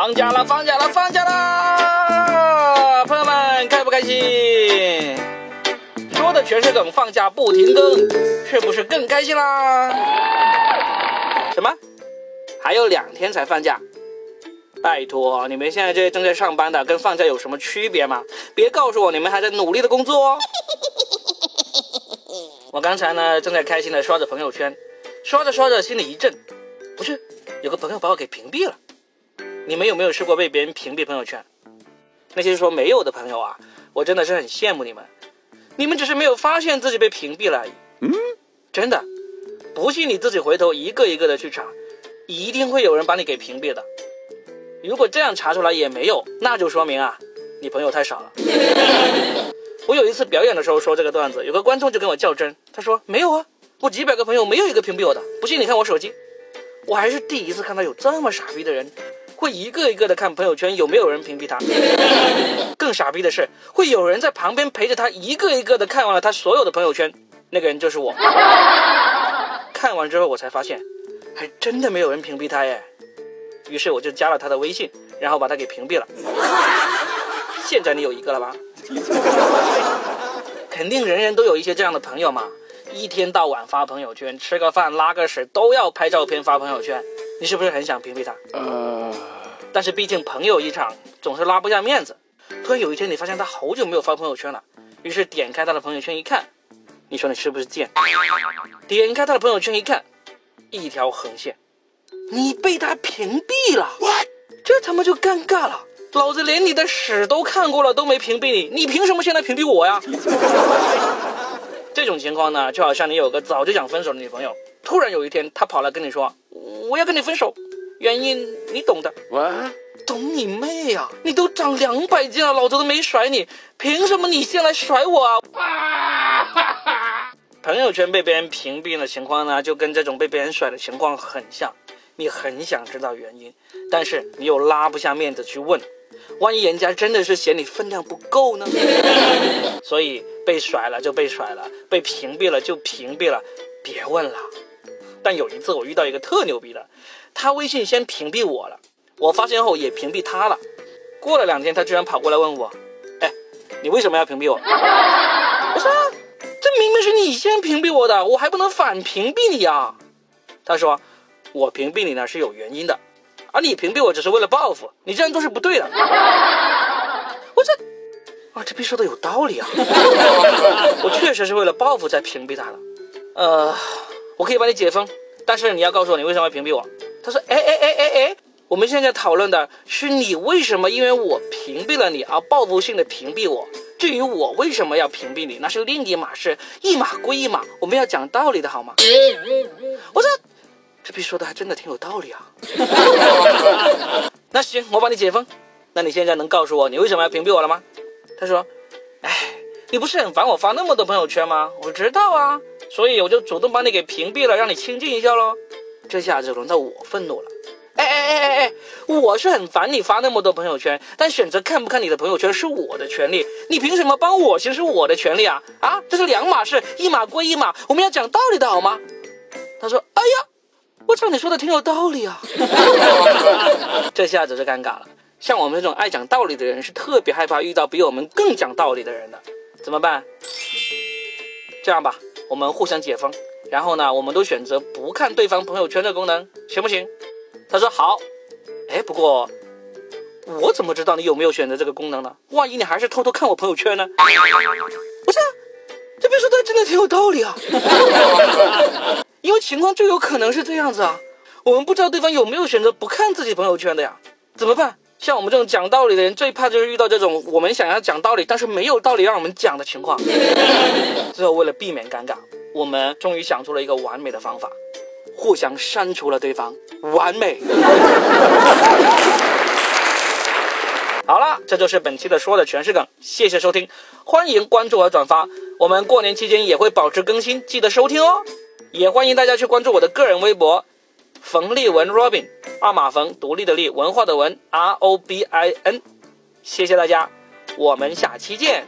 放假了，放假了，放假了！朋友们，开不开心？说的全是梗，放假不停更，是不是更开心啦？什么？还有两天才放假？拜托，你们现在这些正在上班的，跟放假有什么区别吗？别告诉我你们还在努力的工作哦。我刚才呢，正在开心的刷着朋友圈，刷着刷着，心里一震，不是，有个朋友把我给屏蔽了。你们有没有试过被别人屏蔽朋友圈？那些说没有的朋友啊，我真的是很羡慕你们，你们只是没有发现自己被屏蔽了而已。嗯，真的，不信你自己回头一个一个的去查，一定会有人把你给屏蔽的。如果这样查出来也没有，那就说明啊，你朋友太少了。我有一次表演的时候说这个段子，有个观众就跟我较真，他说没有啊，我几百个朋友没有一个屏蔽我的，不信你看我手机。我还是第一次看到有这么傻逼的人，会一个一个的看朋友圈有没有人屏蔽他。更傻逼的是，会有人在旁边陪着他一个一个的看完了他所有的朋友圈，那个人就是我。看完之后我才发现，还真的没有人屏蔽他耶。于是我就加了他的微信，然后把他给屏蔽了。现在你有一个了吧？肯定人人都有一些这样的朋友嘛，一天到晚发朋友圈，吃个饭拉个屎都要拍照片发朋友圈，你是不是很想屏蔽他？呃，但是毕竟朋友一场，总是拉不下面子。突然有一天你发现他好久没有发朋友圈了，于是点开他的朋友圈一看，你说你是不是贱？点开他的朋友圈一看，一条横线，你被他屏蔽了，这他妈就尴尬了。老子连你的屎都看过了，都没屏蔽你，你凭什么现在屏蔽我呀？这种情况呢，就好像你有个早就想分手的女朋友，突然有一天她跑来跟你说，我要跟你分手，原因你懂的。我懂你妹呀！你都长两百斤了，老子都没甩你，凭什么你先来甩我啊？朋友圈被别人屏蔽的情况呢，就跟这种被别人甩的情况很像，你很想知道原因，但是你又拉不下面子去问。万一人家真的是嫌你分量不够呢？所以被甩了就被甩了，被屏蔽了就屏蔽了，别问了。但有一次我遇到一个特牛逼的，他微信先屏蔽我了，我发现后也屏蔽他了。过了两天，他居然跑过来问我：“哎，你为什么要屏蔽我？”我说：“这明明是你先屏蔽我的，我还不能反屏蔽你啊。”他说：“我屏蔽你呢是有原因的。”而你屏蔽我只是为了报复，你这样做是不对的。我这，啊，这逼说的有道理啊！我确实是为了报复才屏蔽他的。呃，我可以帮你解封，但是你要告诉我你为什么要屏蔽我。他说：哎哎哎哎哎，我们现在讨论的是你为什么因为我屏蔽了你而报复性的屏蔽我。至于我为什么要屏蔽你，那是另一码事，一码归一码，我们要讲道理的好吗？我说。这逼说的还真的挺有道理啊！那行，我帮你解封。那你现在能告诉我你为什么要屏蔽我了吗？他说：“哎，你不是很烦我发那么多朋友圈吗？我知道啊，所以我就主动把你给屏蔽了，让你清静一下喽。”这下子轮到我愤怒了。哎哎哎哎哎，我是很烦你发那么多朋友圈，但选择看不看你的朋友圈是我的权利，你凭什么帮我行使我的权利啊？啊，这是两码事，一码归一码，我们要讲道理的好吗？他说：“哎呀。”我操，你说的挺有道理啊！这下子就尴尬了。像我们这种爱讲道理的人，是特别害怕遇到比我们更讲道理的人的。怎么办？这样吧，我们互相解封，然后呢，我们都选择不看对方朋友圈的功能，行不行？他说好。哎，不过我怎么知道你有没有选择这个功能呢？万一你还是偷偷看我朋友圈呢？不是，这边说的真的挺有道理啊。因为情况就有可能是这样子啊，我们不知道对方有没有选择不看自己朋友圈的呀，怎么办？像我们这种讲道理的人，最怕就是遇到这种我们想要讲道理，但是没有道理让我们讲的情况。最后为了避免尴尬，我们终于想出了一个完美的方法，互相删除了对方。完美 好了，这就是本期的说的全是梗。谢谢收听，欢迎关注和转发。我们过年期间也会保持更新，记得收听哦。也欢迎大家去关注我的个人微博：冯立文 Robin，二马冯，独立的立，文化的文，ROBIN。谢谢大家，我们下期见。